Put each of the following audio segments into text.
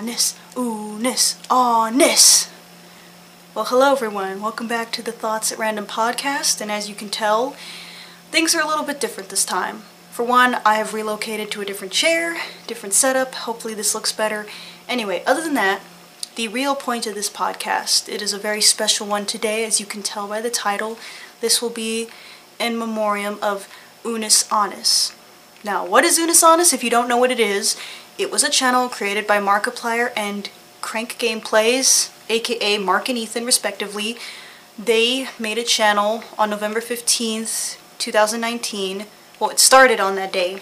Honest, Unis, honest. Well, hello everyone. Welcome back to the Thoughts at Random podcast. And as you can tell, things are a little bit different this time. For one, I have relocated to a different chair, different setup. Hopefully, this looks better. Anyway, other than that, the real point of this podcast, it is a very special one today, as you can tell by the title. This will be in memoriam of Unus Annus. Now, what is Unus Annus? If you don't know what it is, it was a channel created by Markiplier and CrankGameplays, aka Mark and Ethan, respectively. They made a channel on November 15th, 2019. Well, it started on that day,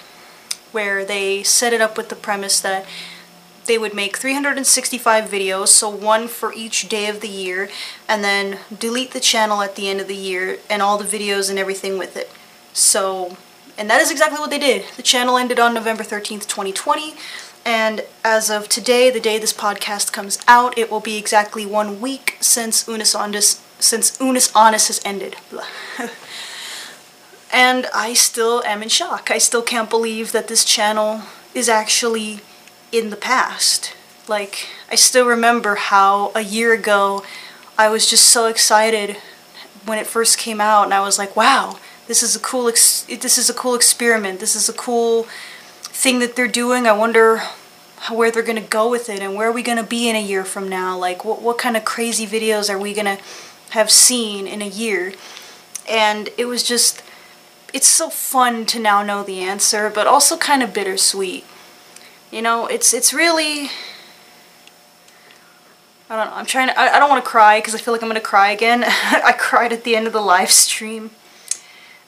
where they set it up with the premise that they would make 365 videos, so one for each day of the year, and then delete the channel at the end of the year and all the videos and everything with it. So, and that is exactly what they did. The channel ended on November 13th, 2020, and as of today, the day this podcast comes out, it will be exactly one week since Unus Annus, since Unus has ended. and I still am in shock. I still can't believe that this channel is actually in the past. Like, I still remember how a year ago I was just so excited when it first came out, and I was like, wow, this is a cool, this is a cool experiment. This is a cool thing that they're doing. I wonder where they're gonna go with it, and where are we gonna be in a year from now? Like, what what kind of crazy videos are we gonna have seen in a year? And it was just, it's so fun to now know the answer, but also kind of bittersweet you know, it's it's really I don't know. I'm trying to I, I don't want to cry because I feel like I'm going to cry again. I cried at the end of the live stream.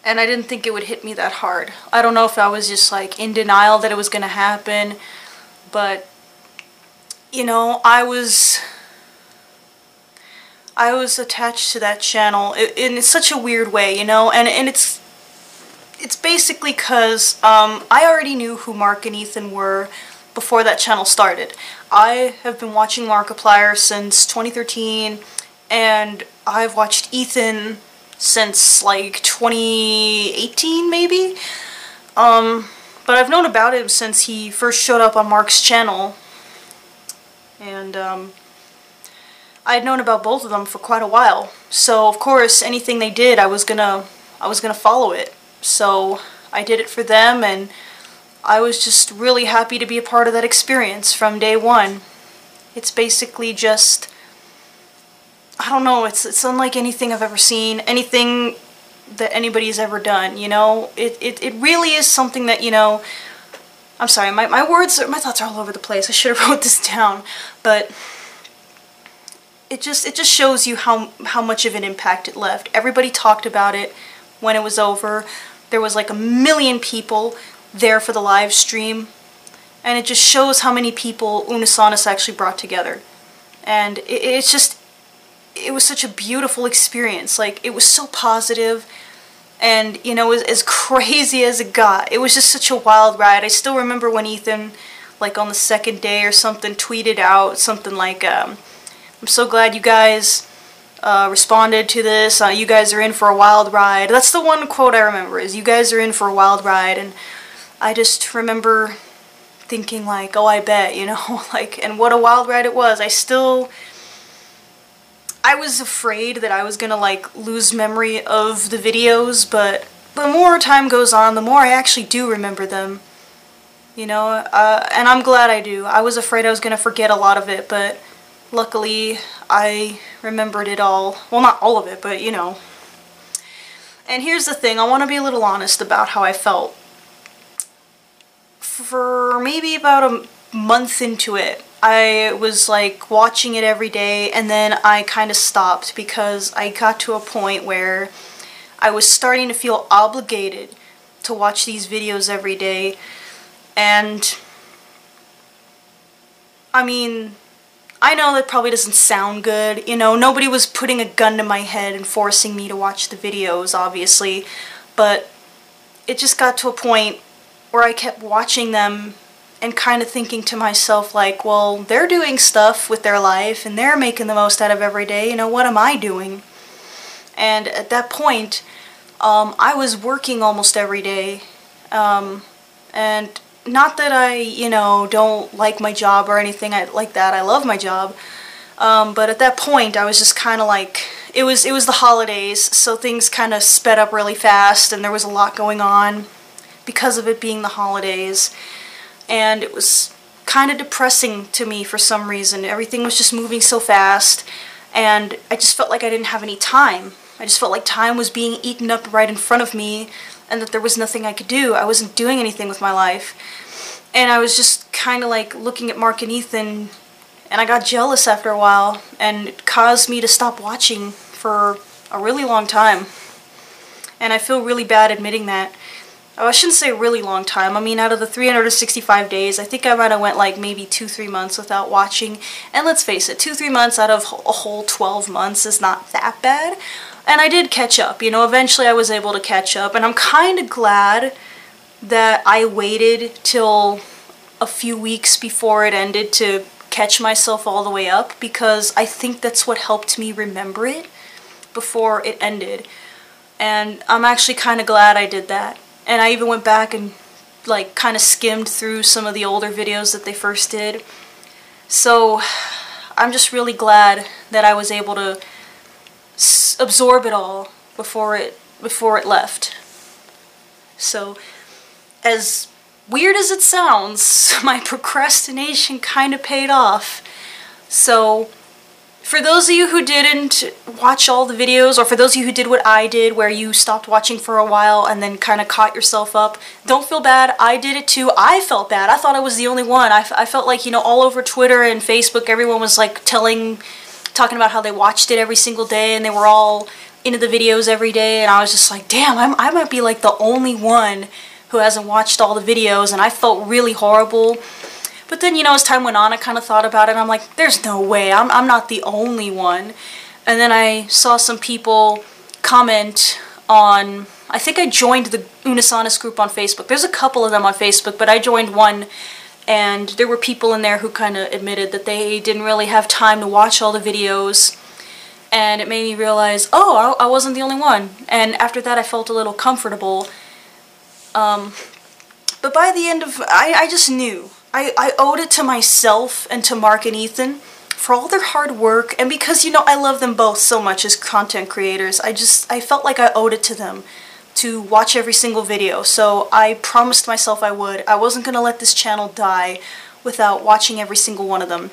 And I didn't think it would hit me that hard. I don't know if I was just like in denial that it was going to happen, but you know, I was I was attached to that channel in, such a weird way, you know, and and it's it's basically because um, I already knew who Mark and Ethan were before that channel started. I have been watching Markiplier since 2013 and I've watched Ethan since like 2018 maybe. Um, but I've known about him since he first showed up on Mark's channel. And um, I had known about both of them for quite a while. So of course anything they did I was gonna I was gonna follow it. So I did it for them and I was just really happy to be a part of that experience from day one. It's basically just, I don't know, it's, it's unlike anything I've ever seen, anything that anybody's ever done, you know? It, it, it really is something that, you know, I'm sorry, my, my words, my thoughts are all over the place. I should have wrote this down, but it just, it just shows you how, how much of an impact it left. Everybody talked about it when it was over. There was like a million people there for the live stream. And it just shows how many people Unus Annus actually brought together. And it, it's just, it was such a beautiful experience. Like, it was so positive and you know as, as crazy as it got. It was just such a wild ride. I still remember when ethan like on the second day or something tweeted out something like um, i'm so glad you guys uh, responded to this. Uh, you guys are in for a wild ride. That's the one quote i remember is you guys are in for a wild ride. And I just remember thinking like, oh, I bet, you know, like, and what a wild ride it was. I still, I was afraid that I was gonna like lose memory of the videos, but the more time goes on, the more I actually do remember them. You know, uh, and I'm glad I do. I was afraid I was gonna forget a lot of it, but luckily I remembered it all. Well, not all of it, but you know. And here's the thing, I want to be a little honest about how I felt for maybe about a month into it, I was like watching it every day and then I kind of stopped because I got to a point where I was starting to feel obligated to watch these videos every day. And I mean I know that probably doesn't sound good you know nobody was putting a gun to my head and forcing me to watch the videos obviously but it just got to a point where I kept watching them and kind of thinking to myself like, well, they're doing stuff with their life and they're making the most out of every day, you know, what am I doing? And at that point, um, I was working almost every day, um, and not that I, you know, don't like my job or anything like that. I love my job. Um, but at that point, I was just kind of like, it was it was the holidays, so things kind of sped up really fast, and there was a lot going on because of it being the holidays, and it was kind of depressing to me for some reason. Everything was just moving so fast, and I just felt like I didn't have any time. I just felt like time was being eaten up right in front of me, and that there was nothing I could do. I wasn't doing anything with my life. And I was just kind of like looking at Mark and Ethan and I got jealous after a while, and it caused me to stop watching for a really long time. And I feel really bad admitting that. Oh, I shouldn't say really long time. I mean, out of the 365 days, I think I might have went like maybe two, three months without watching. And let's face it, two, three months out of a whole 12 months is not that bad. And I did catch up. You know, eventually I was able to catch up. And I'm kind of glad that I waited till a few weeks before it ended to catch myself all the way up because I think that's what helped me remember it before it ended. And I'm actually kind of glad I did that. And I even went back and like kind of skimmed through some of the older videos that they first did. So I'm just really glad that I was able to absorb it all before it before it left. So as weird as it sounds, my procrastination kind of paid off. So, for those of you who didn't watch all the videos, or for those of you who did what I did, where you stopped watching for a while and then kind of caught yourself up, don't feel bad. I did it too. I felt bad. I thought I was the only one. I, I felt like, you know, all over Twitter and Facebook, everyone was like telling, talking about how they watched it every single day and they were all into the videos every day. And I was just like, damn, I'm, I might be like the only one who hasn't watched all the videos and I felt really horrible. But then, you know, as time went on, I kind of thought about it I'm like, there's no way, I'm, I'm not the only one. And then I saw some people comment on, I think I joined the Unus Annus group on Facebook. There's a couple of them on Facebook, but I joined one and there were people in there who kind of admitted that they didn't really have time to watch all the videos and it made me realize, oh, I, I wasn't the only one. And after that I felt a little comfortable um, but by the end of, I, I just knew. I, I owed it to myself and to Mark and Ethan for all their hard work and because, you know, I love them both so much as content creators. I just, I felt like I owed it to them to watch every single video. So I promised myself I would. I wasn't to let this channel die without watching every single one of them.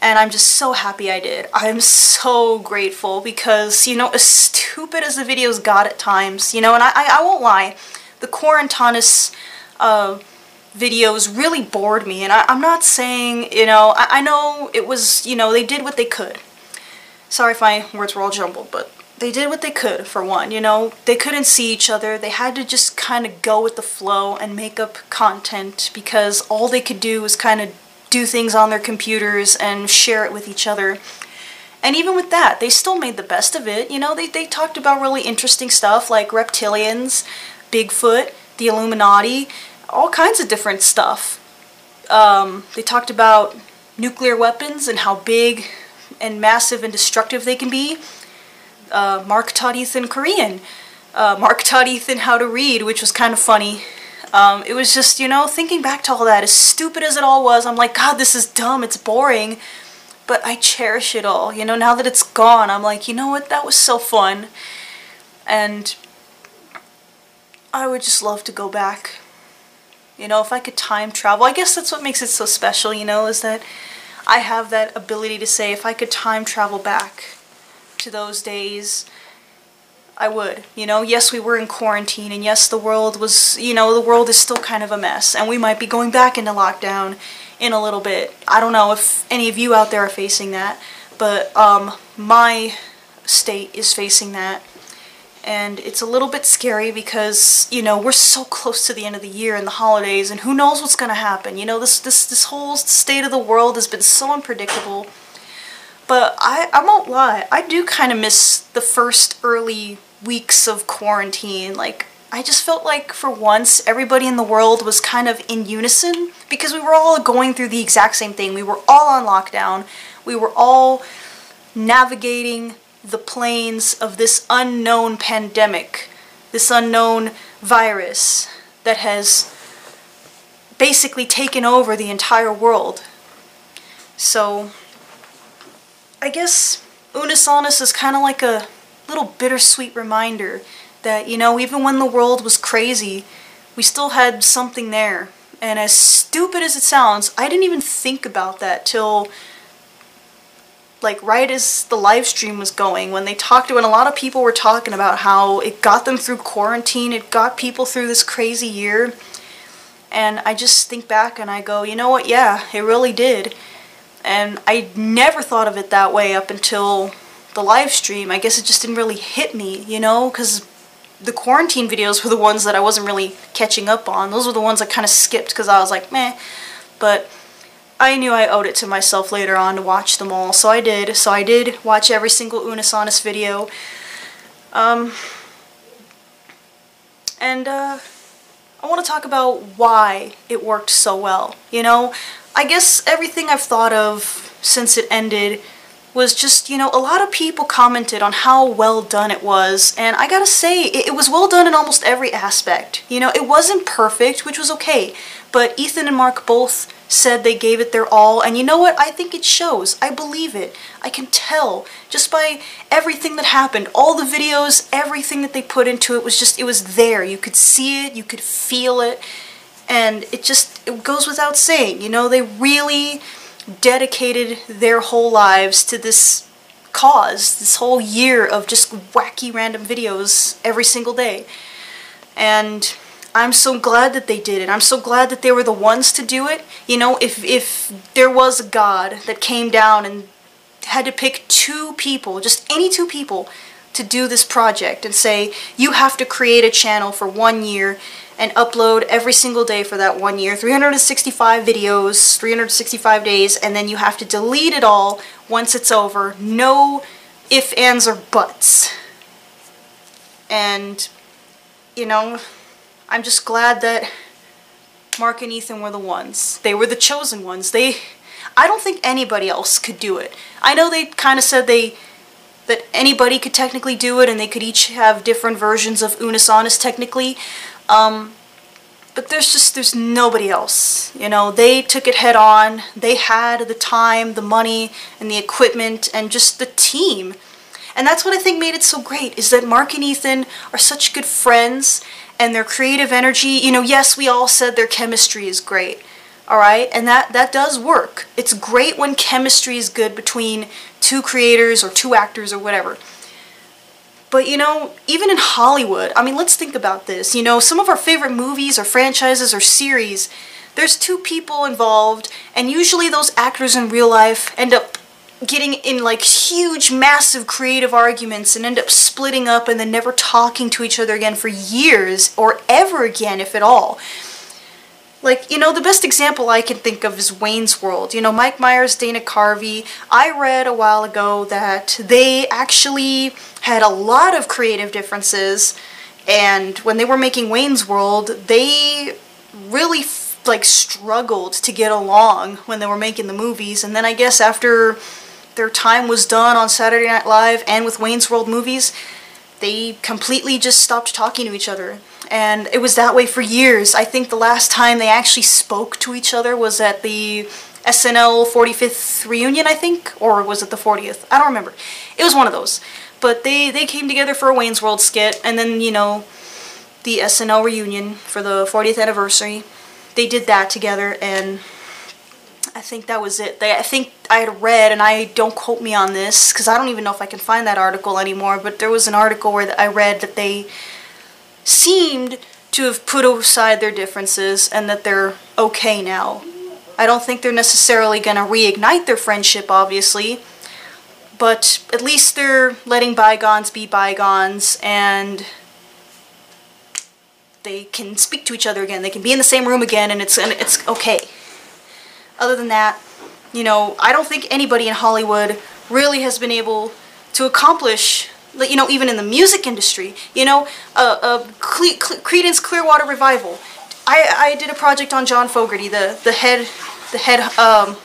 And I'm just so happy I did. I'm so grateful because, you know, as stupid as the videos got at times, you know, and I, I, I won't lie, the Quarantanis uh, videos really bored me. And I, am not saying, you know, I, I know it was, you know, they did what they could. Sorry if my words were all jumbled, but they did what they could, for one, you know. They couldn't see each other. They had to just kind of go with the flow and make up content because all they could do was kind of do things on their computers and share it with each other. And even with that, they still made the best of it. You know, they, they talked about really interesting stuff like reptilians, Bigfoot, the Illuminati, all kinds of different stuff. Um, they talked about nuclear weapons and how big and massive and destructive they can be. Uh, Mark taught Ethan Korean. Uh, Mark taught Ethan how to read, which was kind of funny. Um, it was just, you know, thinking back to all that, as stupid as it all was, I'm like, God, this is dumb, it's boring. But I cherish it all. You know, now that it's gone, I'm like, you know what, that was so fun. And I would just love to go back. You know, if I could time travel, I guess that's what makes it so special, you know, is that I have that ability to say if I could time travel back to those days, I would. You know, yes, we were in quarantine, and yes, the world was, you know, the world is still kind of a mess, and we might be going back into lockdown in a little bit. I don't know if any of you out there are facing that, but um, my state is facing that and it's a little bit scary because you know we're so close to the end of the year and the holidays and who knows what's going to happen. You know this this this whole state of the world has been so unpredictable. But I, I won't lie I do kind of miss the first early weeks of quarantine. Like I just felt like for once everybody in the world was kind of in unison because we were all going through the exact same thing. We were all on lockdown. We were all navigating the planes of this unknown pandemic, this unknown virus that has basically taken over the entire world. So, I guess Unus Annus is kind of like a little bittersweet reminder that, you know, even when the world was crazy, we still had something there. And as stupid as it sounds, I didn't even think about that till like right as the live stream was going when they talked to when a lot of people were talking about how it got them through quarantine, it got people through this crazy year. And I just think back and I go, you know what? Yeah, it really did. And I never thought of it that way up until the live stream. I guess it just didn't really hit me, you know, because the quarantine videos were the ones that I wasn't really catching up on. Those were the ones I kind of skipped because I was like, meh. But I knew I owed it to myself later on to watch them all, so I did. So I did watch every single Unus Annus video. Um, and uh, I want to talk about why it worked so well. You know, I guess everything I've thought of since it ended was just, you know, a lot of people commented on how well done it was, and I gotta say, it, it, was well done in almost every aspect. You know, it wasn't perfect, which was okay, but Ethan and Mark both said they gave it their all, and you know what? I think it shows. I believe it. I can tell just by everything that happened. All the videos, everything that they put into it was just, it was there. You could see it, you could feel it, and it just, it goes without saying, you know, they really dedicated their whole lives to this cause, this whole year of just wacky random videos every single day. And I'm so glad that they did it. I'm so glad that they were the ones to do it. You know, if if there was a god that came down and had to pick two people, just any two people to do this project and say, you have to create a channel for one year and upload every single day for that one year, 365 videos, 365 days, and then you have to delete it all once it's over. No ifs, ands, or buts. And, you know, I'm just glad that Mark and Ethan were the ones. They were the chosen ones. They, I don't think anybody else could do it. I know they kind of said they that anybody could technically do it and they could each have different versions of Unus Annus technically, um, but there's just, there's nobody else. You know, they took it head on. They had the time, the money, and the equipment, and just the team. And that's what I think made it so great, is that Mark and Ethan are such good friends, and their creative energy, you know, yes, we all said their chemistry is great. Alright, and that, that does work. It's great when chemistry is good between two creators or two actors or whatever. But you know, even in Hollywood, I mean, let's think about this. You know, some of our favorite movies or franchises or series, there's two people involved, and usually those actors in real life end up getting in like huge, massive creative arguments and end up splitting up and then never talking to each other again for years or ever again, if at all. Like, you know, the best example I can think of is Wayne's World. You know, Mike Myers, Dana Carvey. I read a while ago that they actually had a lot of creative differences, and when they were making Wayne's World, they really like struggled to get along when they were making the movies. And then I guess after their time was done on Saturday Night Live and with Wayne's World movies, they completely just stopped talking to each other and it was that way for years. I think the last time they actually spoke to each other was at the SNL 45th reunion, I think, or was it the 40th? I don't remember. It was one of those. But they, they came together for a Wayne's World skit, and then, you know, the SNL reunion for the 40th anniversary. They did that together, and think that was it. They, I think I had read, and I don't quote me on this, because I don't even know if I can find that article anymore, but there was an article where I read that they seemed to have put aside their differences and that they're okay now. I don't think they're necessarily going to reignite their friendship, obviously, but at least they're letting bygones be bygones and they can speak to each other again. They can be in the same room again and it's, and it's okay. Other than that, you know, I don't think anybody in Hollywood really has been able to accomplish you know, even in the music industry, you know, uh, Cle Cle Clearwater Revival. I, I did a project on John Fogerty, the, the head, the head, um,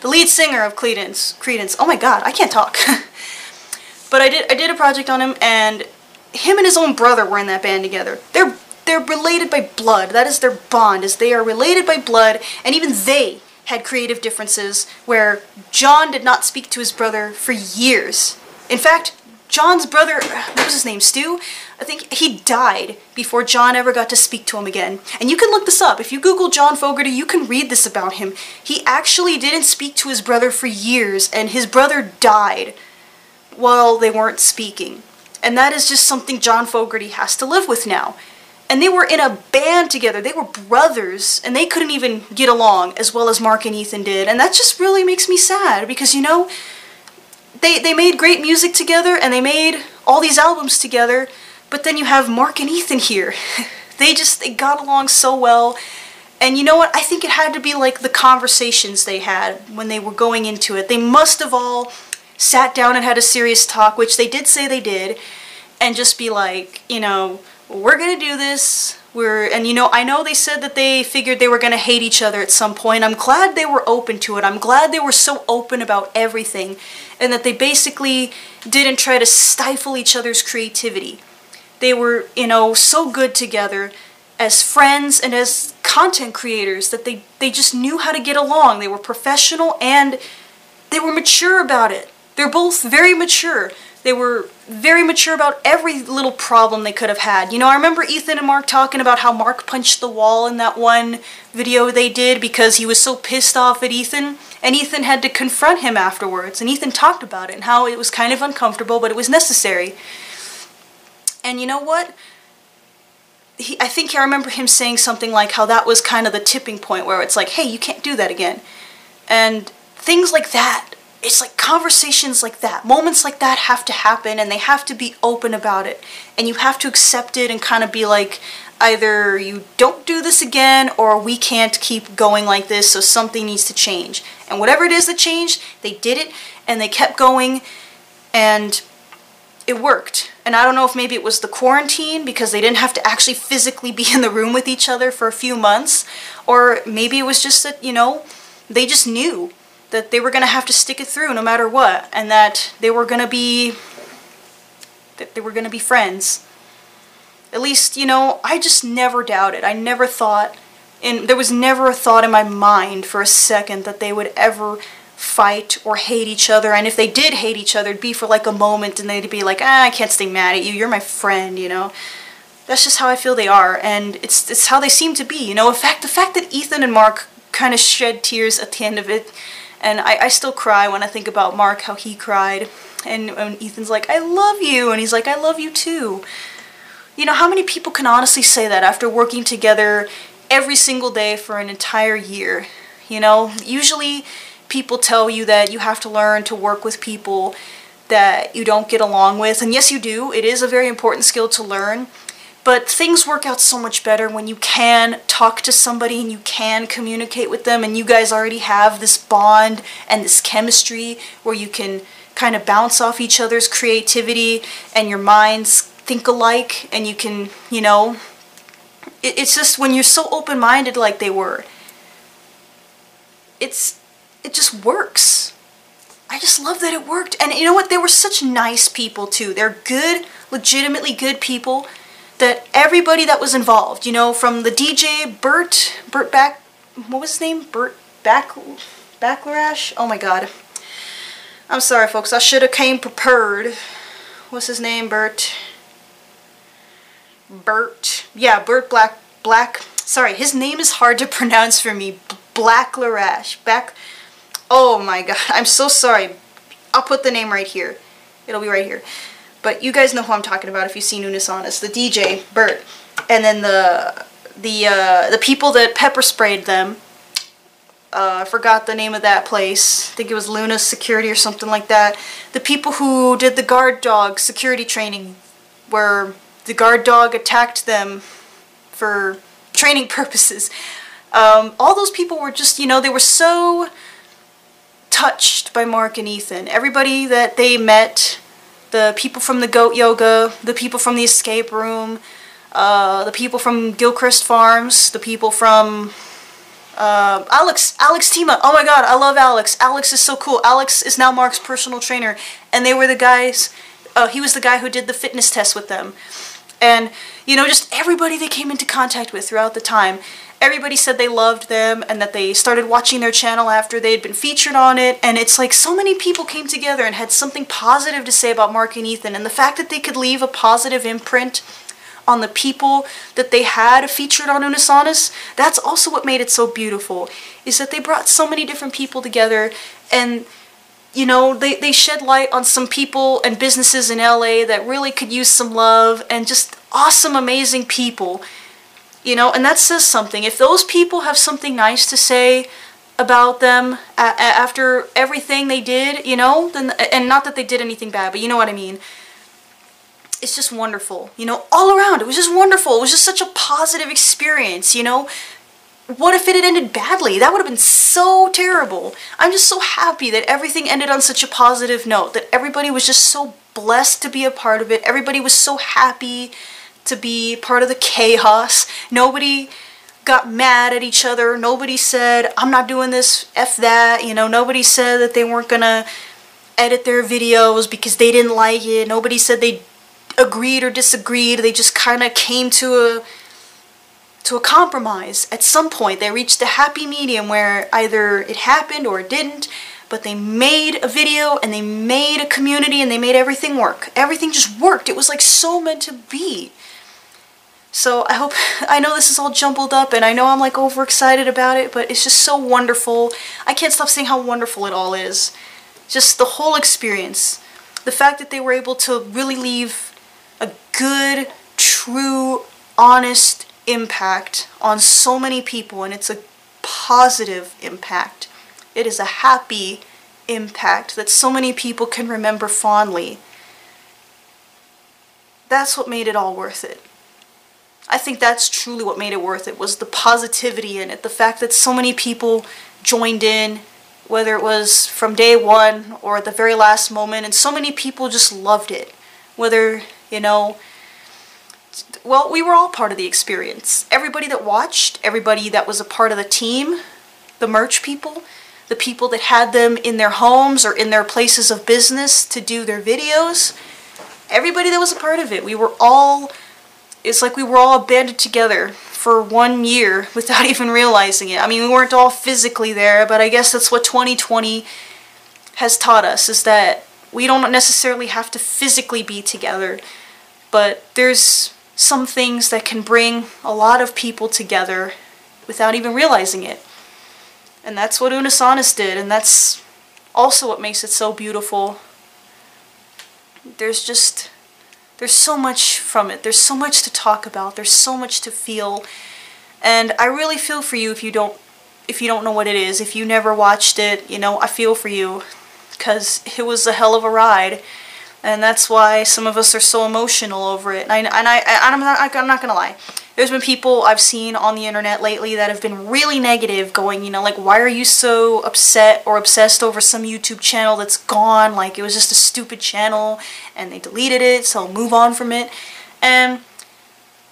the lead singer of Creedence. Creedence. Oh my god, I can't talk. but I did, I did a project on him, and him and his own brother were in that band together. They're, they're related by blood. That is their bond, is they are related by blood, and even they had creative differences where John did not speak to his brother for years. In fact, John's brother, what was his name, Stu? I think he died before John ever got to speak to him again. And you can look this up. If you Google John Fogerty, you can read this about him. He actually didn't speak to his brother for years, and his brother died while they weren't speaking. And that is just something John Fogerty has to live with now. And they were in a band together. They were brothers, and they couldn't even get along as well as Mark and Ethan did. And that just really makes me sad because, you know, they, they made great music together and they made all these albums together, but then you have Mark and Ethan here. they just, they got along so well. And you know what? I think it had to be like the conversations they had when they were going into it. They must have all sat down and had a serious talk, which they did say they did, and just be like, you know, we're gonna do this. We're and you know, I know they said that they figured they were gonna hate each other at some point. I'm glad they were open to it. I'm glad they were so open about everything, and that they basically didn't try to stifle each other's creativity. They were, you know, so good together as friends and as content creators that they they just knew how to get along. They were professional and they were mature about it. They're both very mature. They were very mature about every little problem they could have had. You know, I remember Ethan and Mark talking about how Mark punched the wall in that one video they did because he was so pissed off at Ethan. And Ethan had to confront him afterwards. And Ethan talked about it and how it was kind of uncomfortable, but it was necessary. And you know what? He, I think I remember him saying something like how that was kind of the tipping point where it's like, hey, you can't do that again. And things like that it's like conversations like that, moments like that have to happen and they have to be open about it. And you have to accept it and kind of be like, either you don't do this again or we can't keep going like this, so something needs to change. And whatever it is that changed, they did it and they kept going and it worked. And I don't know if maybe it was the quarantine because they didn't have to actually physically be in the room with each other for a few months, or maybe it was just that, you know, they just knew that they were going to have to stick it through no matter what, and that they were going to be that they were going to be friends. At least, you know, I just never doubted. I never thought and there was never a thought in my mind for a second that they would ever fight or hate each other. And if they did hate each other, it'd be for like a moment and they'd be like, ah, I can't stay mad at you. You're my friend, you know. That's just how I feel they are. And it's, it's how they seem to be, you know. In fact, the fact that Ethan and Mark kind of shed tears at the end of it and I, I still cry when I think about Mark, how he cried. And when Ethan's like, I love you. And he's like, I love you too. You know, how many people can honestly say that after working together every single day for an entire year? You know, usually people tell you that you have to learn to work with people that you don't get along with. And yes, you do. It is a very important skill to learn. But things work out so much better when you can talk to somebody and you can communicate with them and you guys already have this bond and this chemistry where you can kind of bounce off each other's creativity and your minds think alike and you can, you know, it, it's just when you're so open-minded like they were, it's, it just works. I just love that it worked. And you know what? They were such nice people too. They're good, legitimately good people that everybody that was involved, you know, from the DJ Bert, Bert Back, what was his name? Bert Back, Backlarash? Oh my god. I'm sorry folks, I should have came prepared. What's his name, Bert? Bert, yeah, Bert Black, Black, sorry, his name is hard to pronounce for me. Black Larash, back, oh my god, I'm so sorry. I'll put the name right here. It'll be right here. But you guys know who I'm talking about if you've seen Unus Annus. The DJ, Bert. And then the the uh, the people that pepper sprayed them. Uh, I forgot the name of that place. I think it was Luna Security or something like that. The people who did the guard dog security training where the guard dog attacked them for training purposes. Um, all those people were just, you know, they were so touched by Mark and Ethan. Everybody that they met the people from the goat yoga, the people from the escape room, uh, the people from Gilchrist Farms, the people from uh, Alex, Alex Tima. Oh my god, I love Alex. Alex is so cool. Alex is now Mark's personal trainer, and they were the guys. Uh, he was the guy who did the fitness test with them, and, you know, just everybody they came into contact with throughout the time. Everybody said they loved them and that they started watching their channel after they had been featured on it. And it's like so many people came together and had something positive to say about Mark and Ethan. And the fact that they could leave a positive imprint on the people that they had featured on Unus Annus, that's also what made it so beautiful, is that they brought so many different people together and you know, they, they shed light on some people and businesses in LA that really could use some love and just awesome, amazing people. You know, and that says something. If those people have something nice to say about them after everything they did, you know, then and not that they did anything bad, but you know what I mean it's just wonderful. You know, all around, it was just wonderful. It was just such a positive experience, you know. What if it had ended badly? That would have been so terrible. I'm just so happy that everything ended on such a positive note, that everybody was just so blessed to be a part of it. Everybody was so happy to be part of the chaos. Nobody got mad at each other. Nobody said, I'm not doing this, F that. You know, nobody said that they weren't gonna edit their videos because they didn't like it. Nobody said they agreed or disagreed. They just kind of came to a to a compromise. At some point, they reached a happy medium where either it happened or it didn't, but they made a video and they made a community and they made everything work. Everything just worked. It was like so meant to be. So I hope, I know this is all jumbled up and I know I'm like overexcited about it, but it's just so wonderful. I can't stop saying how wonderful it all is. Just the whole experience. The fact that they were able to really leave a good, true, honest impact on so many people, and it's a positive impact. It is a happy impact that so many people can remember fondly. That's what made it all worth it. I think that's truly what made it worth it was the positivity in it, the fact that so many people joined in, whether it was from day one or at the very last moment, and so many people just loved it. Whether you know, well, we were all part of the experience. Everybody that watched, everybody that was a part of the team, the merch people, the people that had them in their homes or in their places of business to do their videos, everybody that was a part of it. We were all, it's like we were all banded together for one year without even realizing it. I mean, we weren't all physically there, but I guess that's what 2020 has taught us, is that we don't necessarily have to physically be together but there's some things that can bring a lot of people together without even realizing it. And that's what Unus Annus did, and that's also what makes it so beautiful. There's just, there's so much from it. There's so much to talk about. There's so much to feel. And I really feel for you if you don't, if you don't know what it is. If you never watched it, you know, I feel for you. Because it was a hell of a ride and that's why some of us are so emotional over it. And I and I and I'm not I'm not gonna lie. There's been people I've seen on the internet lately that have been really negative, going, you know, like why are you so upset or obsessed over some YouTube channel that's gone? Like it was just a stupid channel and they deleted it, so move on from it. And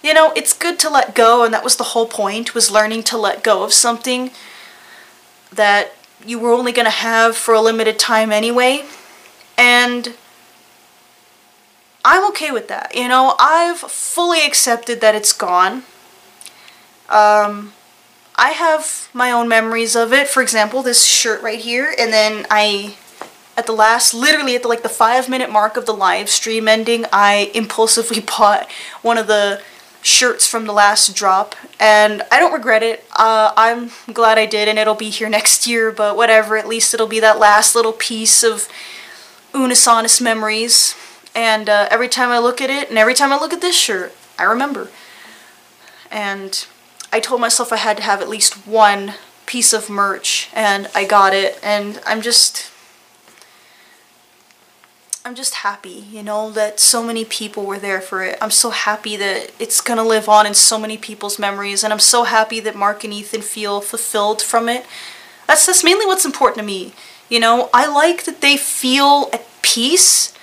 you know, it's good to let go, and that was the whole point was learning to let go of something that you were only gonna have for a limited time anyway. And I'm okay with that. You know, I've fully accepted that it's gone. Um, I have my own memories of it. For example, this shirt right here, and then I, at the last, literally at the, like the five minute mark of the live stream ending, I impulsively bought one of the shirts from the last drop, and I don't regret it. Uh, I'm glad I did, and it'll be here next year, but whatever, at least it'll be that last little piece of Unus Annus memories. And uh, every time I look at it, and every time I look at this shirt, I remember. And I told myself I had to have at least one piece of merch, and I got it, and I'm just... I'm just happy, you know, that so many people were there for it. I'm so happy that it's gonna live on in so many people's memories, and I'm so happy that Mark and Ethan feel fulfilled from it. That's, that's mainly what's important to me. You know, I like that they feel at peace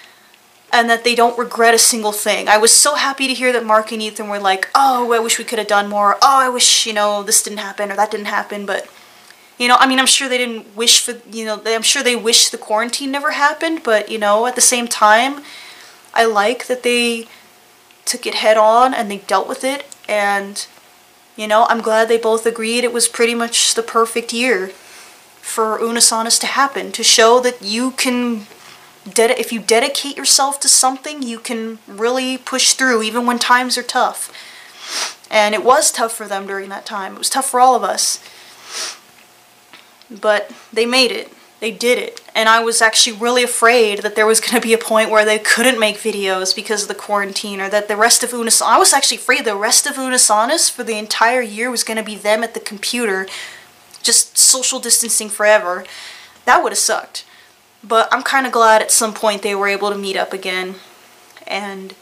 and that they don't regret a single thing. I was so happy to hear that Mark and Ethan were like, oh, I wish we could have done more. Oh, I wish, you know, this didn't happen or that didn't happen. But, you know, I mean, I'm sure they didn't wish for, you know, I'm sure they wish the quarantine never happened. But, you know, at the same time, I like that they took it head on and they dealt with it and you know, I'm glad they both agreed it was pretty much the perfect year for Unus Annus to happen to show that you can if you dedicate yourself to something, you can really push through even when times are tough. And it was tough for them during that time. It was tough for all of us. But they made it. They did it. And I was actually really afraid that there was going to be a point where they couldn't make videos because of the quarantine or that the rest of Unus I was actually afraid the rest of Unus Annus for the entire year was going to be them at the computer just social distancing forever. That would have sucked. But I'm kind of glad at some point they were able to meet up again and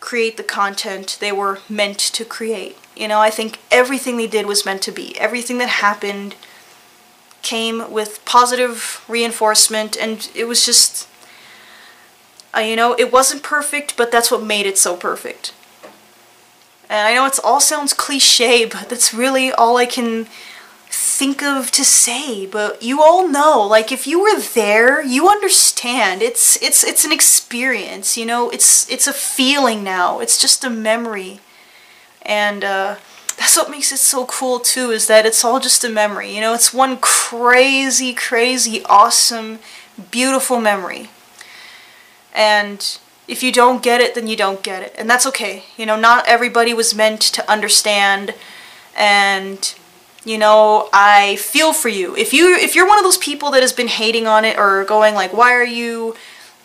create the content they were meant to create. You know, I think everything they did was meant to be. Everything that happened came with positive reinforcement and it was just uh, you know, it wasn't perfect, but that's what made it so perfect. And I know it all sounds cliche, but that's really all I can think of to say, but you all know, like if you were there, you understand. It's it's it's an experience, you know, it's it's a feeling now. It's just a memory. And uh that's what makes it so cool too is that it's all just a memory. You know, it's one crazy crazy awesome beautiful memory. And if you don't get it, then you don't get it. And that's okay. You know, not everybody was meant to understand and you know, I feel for you. If you if you're one of those people that has been hating on it or going like, why are you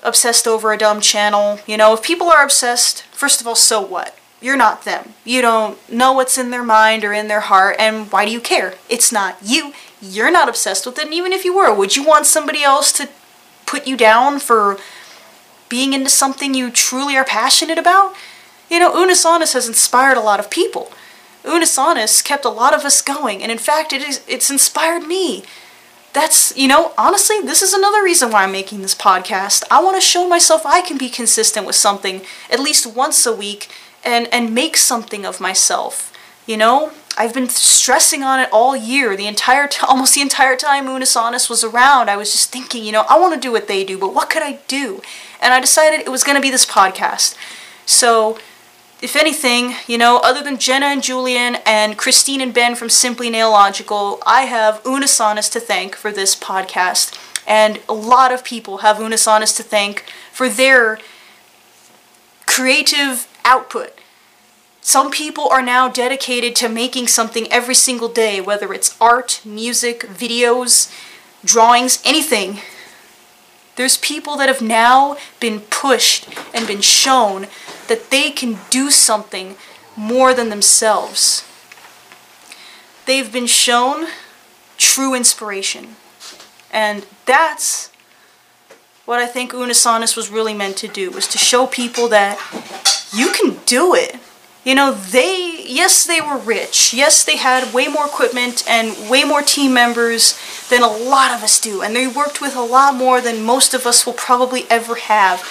obsessed over a dumb channel? You know, if people are obsessed, first of all, so what? You're not them. You don't know what's in their mind or in their heart, and why do you care? It's not you. You're not obsessed with it, and even if you were, would you want somebody else to put you down for being into something you truly are passionate about? You know, Unus Annus has inspired a lot of people. Unus Annus kept a lot of us going, and in fact, it is, it's inspired me. That's, you know, honestly, this is another reason why I'm making this podcast. I want to show myself I can be consistent with something at least once a week and, and make something of myself. You know, I've been stressing on it all year, the entire t- almost the entire time Unus Annus was around. I was just thinking, you know, I want to do what they do, but what could I do? And I decided it was going to be this podcast. So, if anything, you know, other than Jenna and Julian and Christine and Ben from Simply Nailogical, I have Unus Annus to thank for this podcast. And a lot of people have Unus Annus to thank for their creative output. Some people are now dedicated to making something every single day, whether it's art, music, videos, drawings, anything. There's people that have now been pushed and been shown that they can do something more than themselves. They've been shown true inspiration. And that's what I think Unus Annus was really meant to do, was to show people that you can do it. You know, they, yes, they were rich. Yes, they had way more equipment and way more team members than a lot of us do. And they worked with a lot more than most of us will probably ever have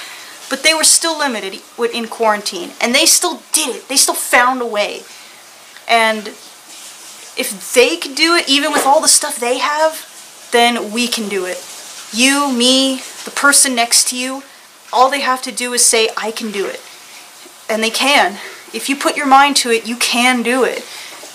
but they were still limited in quarantine, and they still did it. They still found a way. And if they could do it, even with all the stuff they have, then we can do it. You, me, the person next to you, all they have to do is say, I can do it. And they can. If you put your mind to it, you can do it.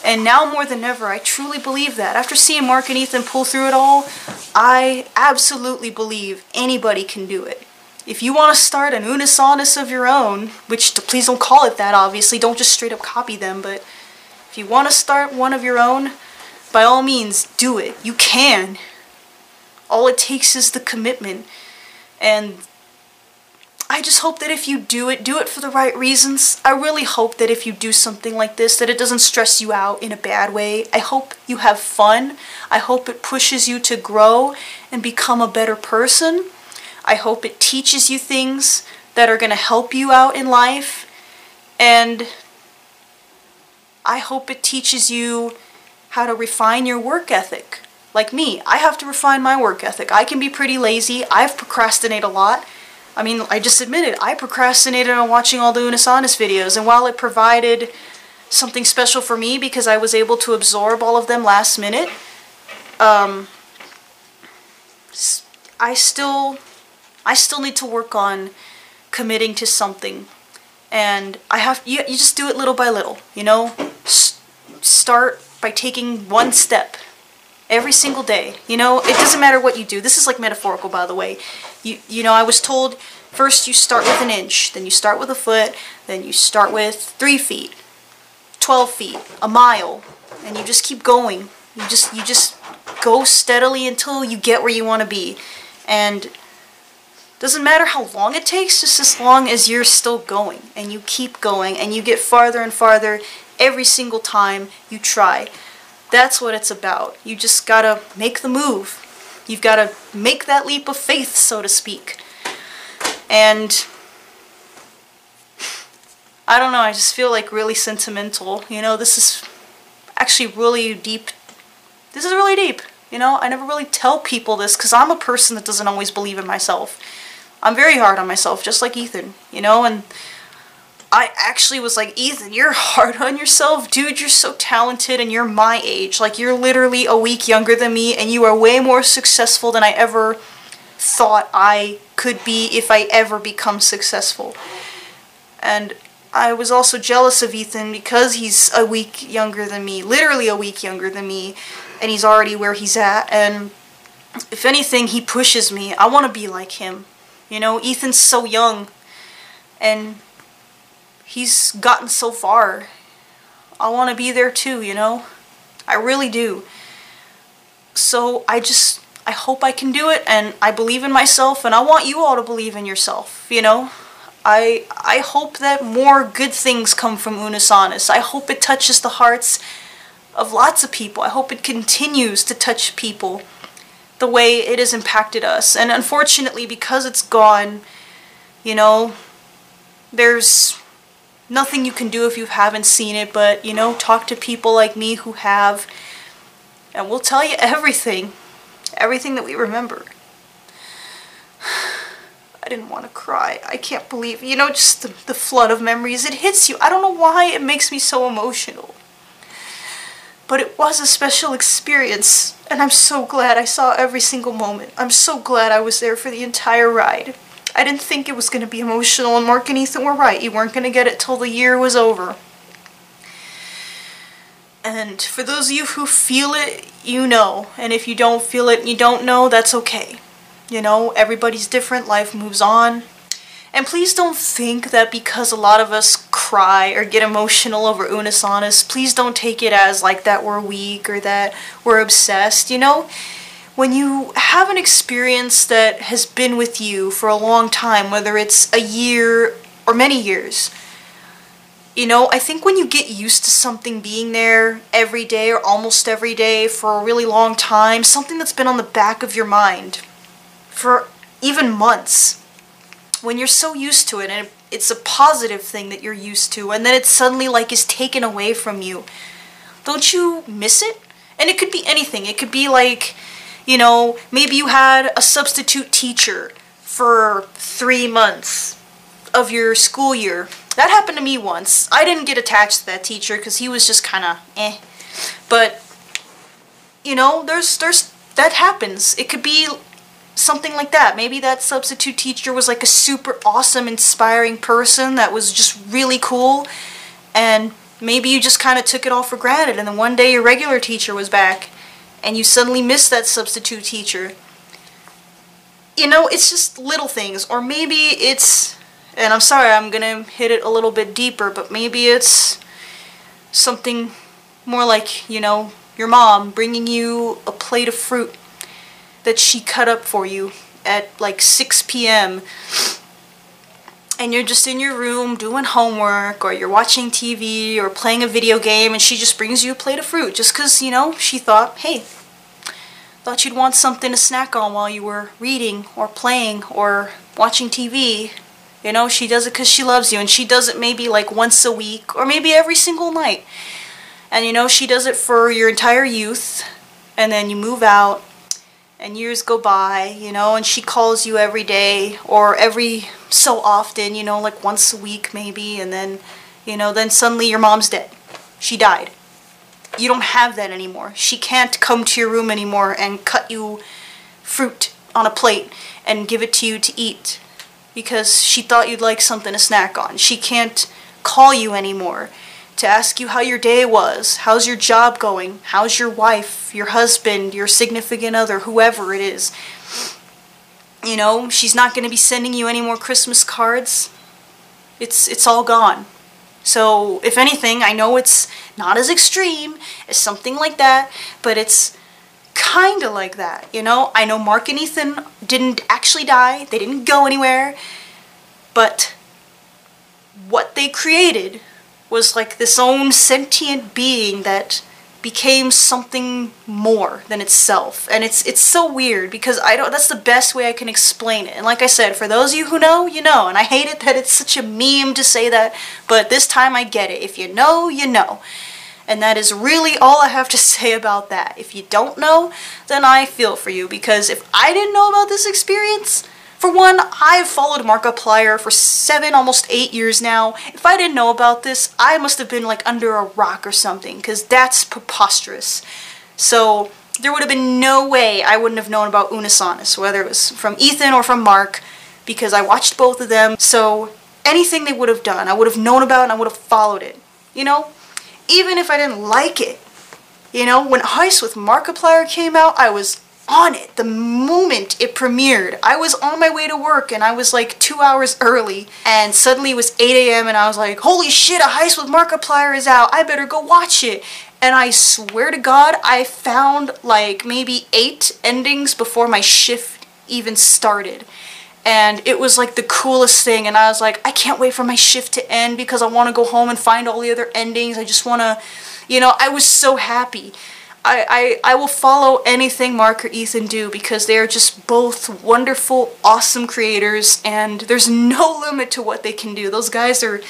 And now more than ever, I truly believe that. After seeing Mark and Ethan pull through it all, I absolutely believe anybody can do it. If you want to start an Unus Annus of your own, which please don't call it that obviously, don't just straight up copy them, but if you want to start one of your own, by all means, do it. You can. All it takes is the commitment. And I just hope that if you do it, do it for the right reasons. I really hope that if you do something like this, that it doesn't stress you out in a bad way. I hope you have fun. I hope it pushes you to grow and become a better person. I hope it teaches you things that are going to help you out in life. And I hope it teaches you how to refine your work ethic. Like me, I have to refine my work ethic. I can be pretty lazy. I've procrastinated a lot. I mean, I just admitted, I procrastinated on watching all the Unus Annus videos, and while it provided something special for me because I was able to absorb all of them last minute, um, I still I still need to work on committing to something And I have, you, you just do it little by little, you know? S start by taking one step every single day. You know, it doesn't matter what you do. This is like metaphorical, by the way. You, you know, I was told first you start with an inch, then you start with a foot, then you start with three feet, 12 feet, a mile, and you just keep going. You just, you just go steadily until you get where you want to be. And doesn't matter how long it takes, just as long as you're still going and you keep going and you get farther and farther every single time you try. That's what it's about. You just gotta make the move. You've gotta make that leap of faith, so to speak. And I don't know, I just feel like really sentimental. You know, this is actually really deep. This is really deep. You know, I never really tell people this because I'm a person that doesn't always believe in myself. I'm very hard on myself, just like Ethan, you know, and I actually was like, Ethan, you're hard on yourself. Dude, you're so talented and you're my age. Like, you're literally a week younger than me and you are way more successful than I ever thought I could be if I ever become successful. And I was also jealous of Ethan because he's a week younger than me, literally a week younger than me, and he's already where he's at. And if anything, he pushes me. I want to be like him. You know, Ethan's so young, and he's gotten so far. I want to be there too, you know? I really do. So I just, I hope I can do it, and I believe in myself, and I want you all to believe in yourself, you know? I, I hope that more good things come from Unus Annus. I hope it touches the hearts of lots of people. I hope it continues to touch people the way it has impacted us. And unfortunately, because it's gone, you know, there's nothing you can do if you haven't seen it, but, you know, talk to people like me who have, and we'll tell you everything. Everything that we remember. I didn't want to cry. I can't believe, you know, just the, the flood of memories. It hits you. I don't know why it makes me so emotional. But it was a special experience, and I'm so glad I saw every single moment. I'm so glad I was there for the entire ride. I didn't think it was going to be emotional, and Mark and Ethan were right. You weren't going to get it till the year was over. And for those of you who feel it, you know. And if you don't feel it and you don't know, that's okay. You know, everybody's different, life moves on. And please don't think that because a lot of us cry or get emotional over Unus Annus, please don't take it as like that we're weak or that we're obsessed, you know? When you have an experience that has been with you for a long time, whether it's a year or many years, you know, I think when you get used to something being there every day or almost every day for a really long time, something that's been on the back of your mind for even months, when you're so used to it and it's a positive thing that you're used to and then it suddenly like is taken away from you don't you miss it? And it could be anything. It could be like you know maybe you had a substitute teacher for three months of your school year. That happened to me once. I didn't get attached to that teacher because he was just kind of eh. But you know there's there's that happens. It could be something like that. Maybe that substitute teacher was like a super awesome, inspiring person that was just really cool, and maybe you just kind of took it all for granted, and then one day your regular teacher was back, and you suddenly missed that substitute teacher. You know, it's just little things, or maybe it's, and I'm sorry, I'm gonna hit it a little bit deeper, but maybe it's something more like, you know, your mom bringing you a plate of fruit that she cut up for you at like 6 p.m. and you're just in your room doing homework or you're watching TV or playing a video game and she just brings you a plate of fruit just because, you know, she thought, hey, thought you'd want something to snack on while you were reading or playing or watching TV. You know, she does it because she loves you and she does it maybe like once a week or maybe every single night. And you know, she does it for your entire youth and then you move out and years go by, you know, and she calls you every day or every so often, you know, like once a week maybe, and then, you know, then suddenly your mom's dead. She died. You don't have that anymore. She can't come to your room anymore and cut you fruit on a plate and give it to you to eat. because she thought you'd like something to snack on. She can't call you anymore to ask you how your day was, how's your job going, how's your wife, your husband, your significant other, whoever it is. You know, she's not going to be sending you any more Christmas cards. It's it's all gone. So, if anything, I know it's not as extreme as something like that, but it's kind of like that, you know? I know Mark and Ethan didn't actually die, they didn't go anywhere, but what they created was like this own sentient being that became something more than itself. And it's it's so weird because I don't that's the best way I can explain it. And like I said, for those of you who know, you know. And I hate it that it's such a meme to say that, but this time I get it. If you know, you know. And that is really all I have to say about that. If you don't know, then I feel for you because if I didn't know about this experience, for one, I've followed Markiplier for seven, almost eight years now. If I didn't know about this, I must have been like under a rock or something because that's preposterous. So there would have been no way I wouldn't have known about Unus Annus, whether it was from Ethan or from Mark, because I watched both of them. So anything they would have done, I would have known about and I would have followed it. You know? even if I didn't like it. You know, when Heist with Markiplier came out, I was on it the moment it premiered. I was on my way to work and I was like two hours early and suddenly it was 8 a.m. and I was like, holy shit, a Heist with Markiplier is out. I better go watch it. And I swear to God, I found like maybe eight endings before my shift even started and it was like the coolest thing and I was like I can't wait for my shift to end because I want to go home and find all the other endings I just want to you know I was so happy I, I, I will follow anything Mark or Ethan do because they are just both wonderful awesome creators and there's no limit to what they can do. Those guys are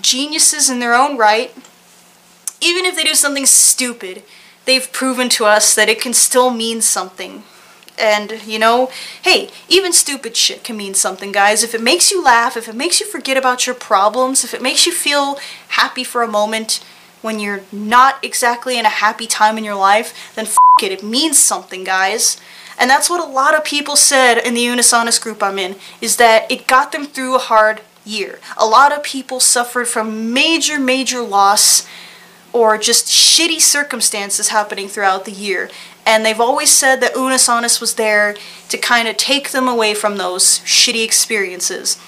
geniuses in their own right. Even if they do something stupid they've proven to us that it can still mean something. And, you know, hey, even stupid shit can mean something, guys. If it makes you laugh, if it makes you forget about your problems, if it makes you feel happy for a moment when you're not exactly in a happy time in your life, then f it, it means something, guys. And that's what a lot of people said in the Unus Annus group I'm in, is that it got them through a hard year. A lot of people suffered from major, major loss or just shitty circumstances happening throughout the year. And they've always said that Unus Annus was there to kind of take them away from those shitty experiences.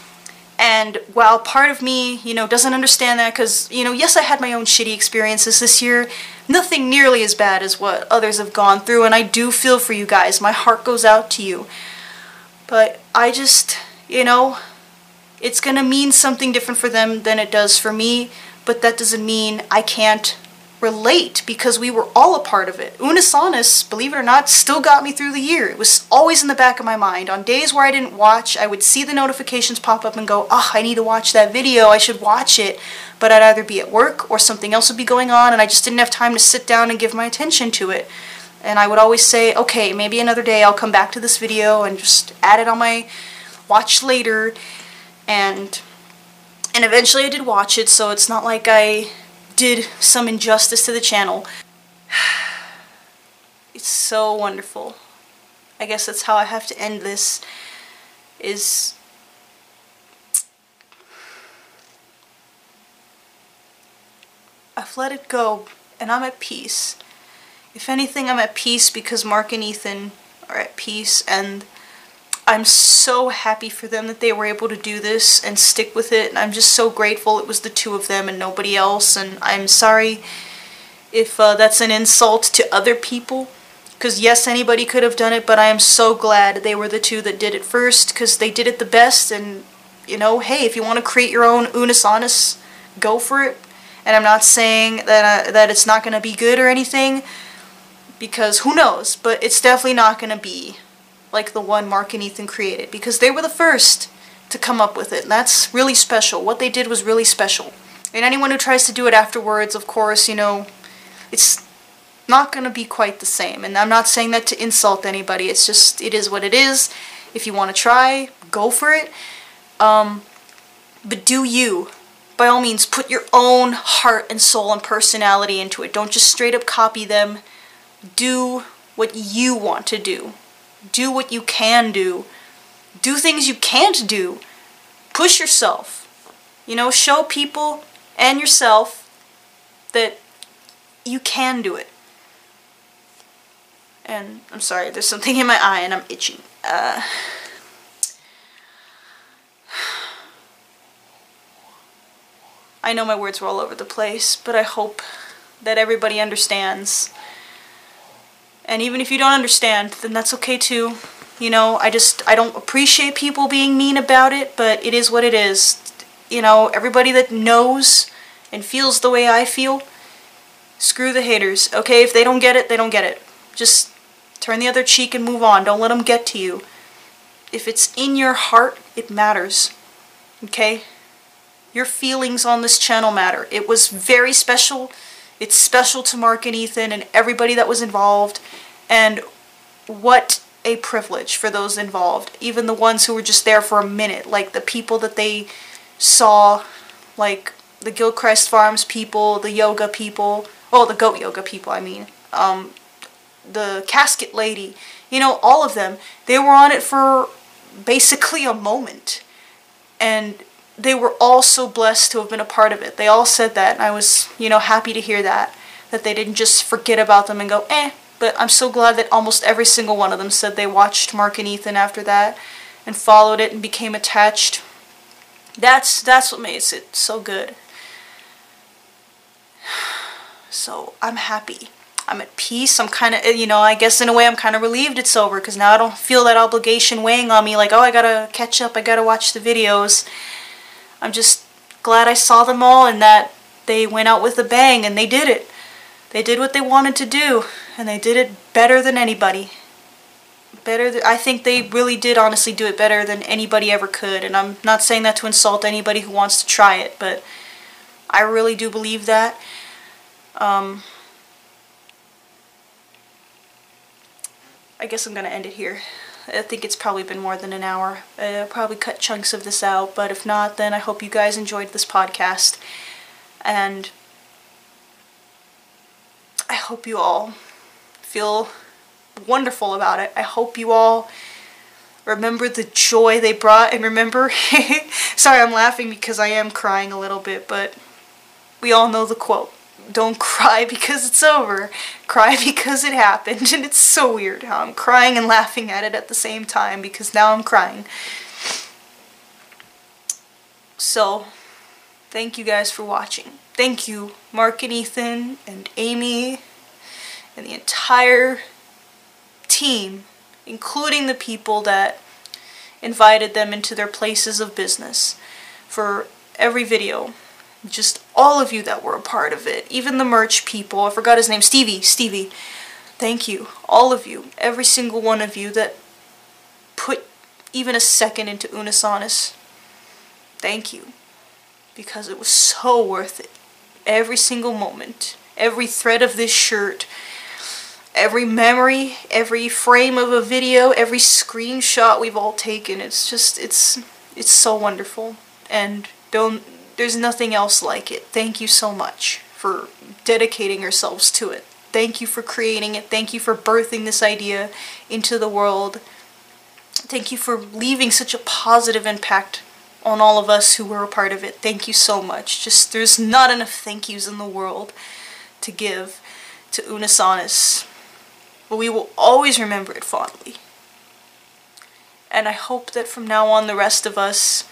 And while part of me, you know, doesn't understand that because, you know, yes, I had my own shitty experiences this year, nothing nearly as bad as what others have gone through, and I do feel for you guys. My heart goes out to you. But I just, you know, it's gonna mean something different for them than it does for me, but that doesn't mean I can't relate because we were all a part of it. Unus Annus, believe it or not, still got me through the year. It was always in the back of my mind. On days where I didn't watch, I would see the notifications pop up and go, oh, I need to watch that video, I should watch it. But I'd either be at work or something else would be going on and I just didn't have time to sit down and give my attention to it. And I would always say, okay, maybe another day I'll come back to this video and just add it on my watch later. And and eventually I did watch it, so it's not like I did some injustice to the channel. It's so wonderful. I guess that's how I have to end this, is... I've let it go, and I'm at peace. If anything, I'm at peace because Mark and Ethan are at peace, and I'm so happy for them that they were able to do this and stick with it. And I'm just so grateful it was the two of them and nobody else. And I'm sorry if uh, that's an insult to other people. Because yes, anybody could have done it, but I am so glad they were the two that did it first because they did it the best. And, you know, hey, if you want to create your own Unus Annus, go for it. And I'm not saying that, uh, that it's not going to be good or anything because who knows, but it's definitely not going to be like the one Mark and Ethan created because they were the first to come up with it. And that's really special. What they did was really special. And anyone who tries to do it afterwards, of course, you know, it's not going to be quite the same. And I'm not saying that to insult anybody. It's just, it is what it is. If you want to try, go for it. Um, but do you. By all means, put your own heart and soul and personality into it. Don't just straight up copy them. Do what you want to do. Do what you can do. Do things you can't do. push yourself. You know, show people and yourself that you can do it. And I'm sorry, there's something in my eye and I'm itching. Uh, I know my words were all over the place, but I hope that everybody understands. And even if you don't understand, then that's okay too. You know, I just, I don't appreciate people being mean about it, but it is what it is. You know, everybody that knows and feels the way I feel, screw the haters, okay? If they don't get it, they don't get it. Just turn the other cheek and move on. Don't let them get to you. If it's in your heart, it matters, okay? Your feelings on this channel matter. It was very special. It's special to Mark and Ethan and everybody that was involved. And what a privilege for those involved. Even the ones who were just there for a minute. Like the people that they saw. Like the Gilchrist Farms people, the yoga people. Oh, the goat yoga people, I mean. Um, the casket lady. You know, all of them. They were on it for basically a moment. And they were all so blessed to have been a part of it. They all said that, and I was, you know, happy to hear that. That they didn't just forget about them and go, eh. But I'm so glad that almost every single one of them said they watched Mark and Ethan after that and followed it and became attached. That's that's what makes it so good. So I'm happy. I'm at peace. I'm kind of, you know, I guess in a way I'm kind of relieved it's over because now I don't feel that obligation weighing on me like, oh, I gotta catch up, I gotta watch the videos. I'm just glad I saw them all and that they went out with a bang and they did it. They did what they wanted to do and they did it better than anybody. Better th I think they really did honestly do it better than anybody ever could and I'm not saying that to insult anybody who wants to try it but I really do believe that. Um, I guess I'm going to end it here. I think it's probably been more than an hour. Uh, I'll probably cut chunks of this out, but if not, then I hope you guys enjoyed this podcast. And I hope you all feel wonderful about it. I hope you all remember the joy they brought and remember sorry I'm laughing because I am crying a little bit but we all know the quote don't cry because it's over. Cry because it happened. And it's so weird how I'm crying and laughing at it at the same time because now I'm crying. So, thank you guys for watching. Thank you, Mark and Ethan and Amy and the entire team, including the people that invited them into their places of business for every video just all of you that were a part of it, even the merch people, I forgot his name, Stevie, Stevie, thank you, all of you, every single one of you that put even a second into Unus Annus, thank you, because it was so worth it, every single moment, every thread of this shirt, every memory, every frame of a video, every screenshot we've all taken, it's just, it's, it's so wonderful, and don't, there's nothing else like it. Thank you so much for dedicating yourselves to it. Thank you for creating it. Thank you for birthing this idea into the world. Thank you for leaving such a positive impact on all of us who were a part of it. Thank you so much. Just there's not enough thank yous in the world to give to Unus Annus. But we will always remember it fondly. And I hope that from now on the rest of us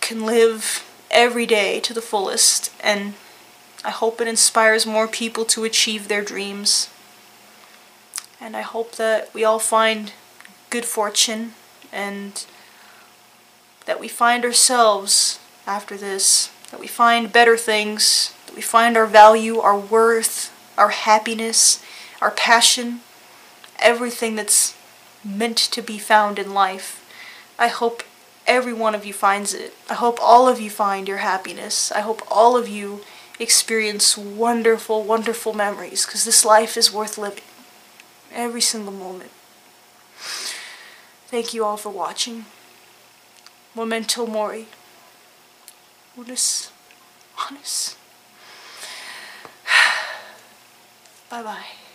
can live every day to the fullest, and I hope it inspires more people to achieve their dreams. And I hope that we all find good fortune and that we find ourselves after this, that we find better things, that we find our value, our worth, our happiness, our passion, everything that's meant to be found in life. I hope every one of you finds it. I hope all of you find your happiness. I hope all of you experience wonderful, wonderful memories because this life is worth living. Every single moment. Thank you all for watching. Memento Mori. Unus. Annus. Bye-bye.